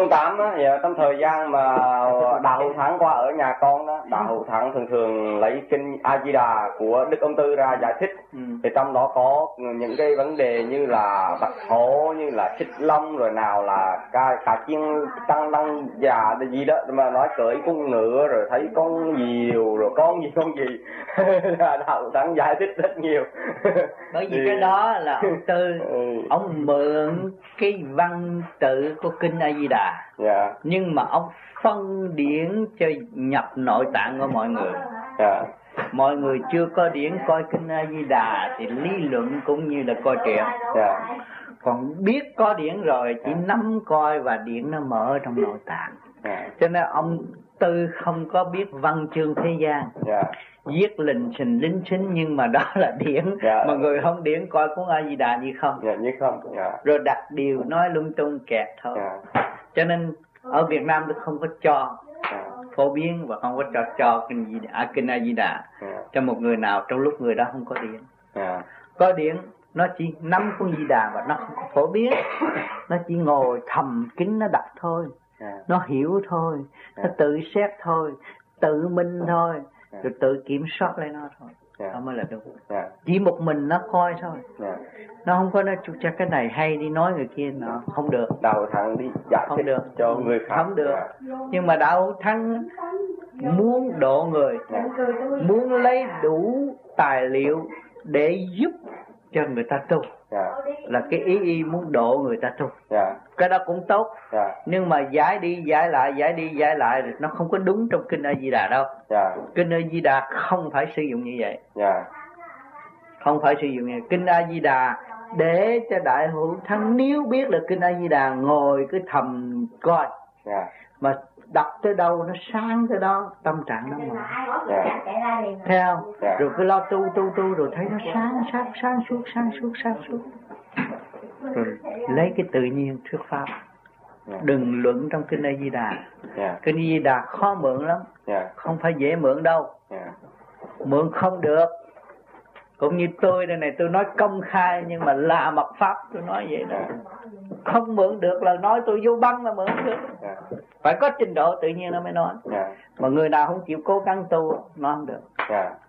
ông tám á dạ, trong thời gian mà đạo thắng qua ở nhà con đó đạo hữu thắng thường thường lấy kinh a di đà của đức ông tư ra giải thích ừ. thì trong đó có những cái vấn đề như là bạch hổ như là xích long rồi nào là cả cả chiên tăng tăng già gì đó mà nói cưỡi con ngựa rồi thấy con diều rồi con gì con gì. Là hữu thắng giải thích rất nhiều. Bởi vì Thì- cái đó là ông tư. Ừ, ông mượn cái văn tự của kinh a di đà. Dạ. Nhưng mà ông phân điển cho nhập nội tạng của mọi người. Dạ. Mọi người chưa có điển coi kinh a di đà thì lý luận cũng như là coi truyện dạ. Còn biết có điển rồi chỉ nắm coi và điển nó mở trong nội tạng. Dạ. Cho nên ông tư không có biết văn chương thế gian. Dạ. Viết lình xình lính xính nhưng mà đó là điển. Dạ. mà người không điển coi cuốn a di đà như không. Dạ như không. Dạ. Rồi đặt điều nói lung tung kẹt thôi. Dạ. Cho nên ở Việt Nam tôi không có cho. Dạ. Phổ biến và không có cho cho kinh gì à, kinh A Di Đà dạ. Cho một người nào trong lúc người đó không có điện dạ. Có điện nó chỉ nắm cuốn Di Đà và nó không phổ biến. Nó chỉ ngồi thầm kín nó đọc thôi dạ nó hiểu thôi nó Dạ. tự xét thôi tự minh thôi Dạ. rồi tự kiểm soát lấy nó thôi. Dạ. đó mới là đúng dạ chỉ một mình nó coi thôi. Dạ nó không có nói "Chú cha cái này hay đi nói người kia nó không được. Đạo thắng đi giải không được. cho người khác. Không được. Dạ. nhưng mà đạo thắng muốn độ người Dạ. muốn lấy đủ tài liệu để giúp cho người ta tu. Dạ. Là cái ý y muốn độ người ta tu. Dạ. Cái đó cũng tốt. Dạ. Nhưng mà giải đi giải lại giải đi giải lại nó không có đúng trong kinh A Di Đà đâu. Dạ. Kinh A Di Đà không phải sử dụng như vậy. Dạ. Không phải sử dụng như vậy. kinh A Di Đà để cho đại hữu thắng nếu biết là kinh A Di Đà ngồi cứ thầm coi. Dạ. Mà đọc tới đâu nó sáng tới đó tâm trạng nó mở. dạ. không? Dạ. rồi cứ lo tu tu tu rồi thấy nó sáng sáng sáng suốt sáng suốt sáng suốt. Rồi lấy cái tự nhiên thuyết pháp. Dạ. Đừng luận trong kinh A Di Đà. Dạ. Kinh A Di Đà khó mượn lắm. Dạ. Không phải dễ mượn đâu. Dạ. Mượn không được cũng như tôi đây này tôi nói công khai nhưng mà là mật pháp tôi nói vậy đó. Không mượn được là nói tôi vô băng là mượn được. Dạ. Phải có trình độ tự nhiên nó mới nói. Dạ. Mà người nào không chịu cố gắng tu nó không được. Dạ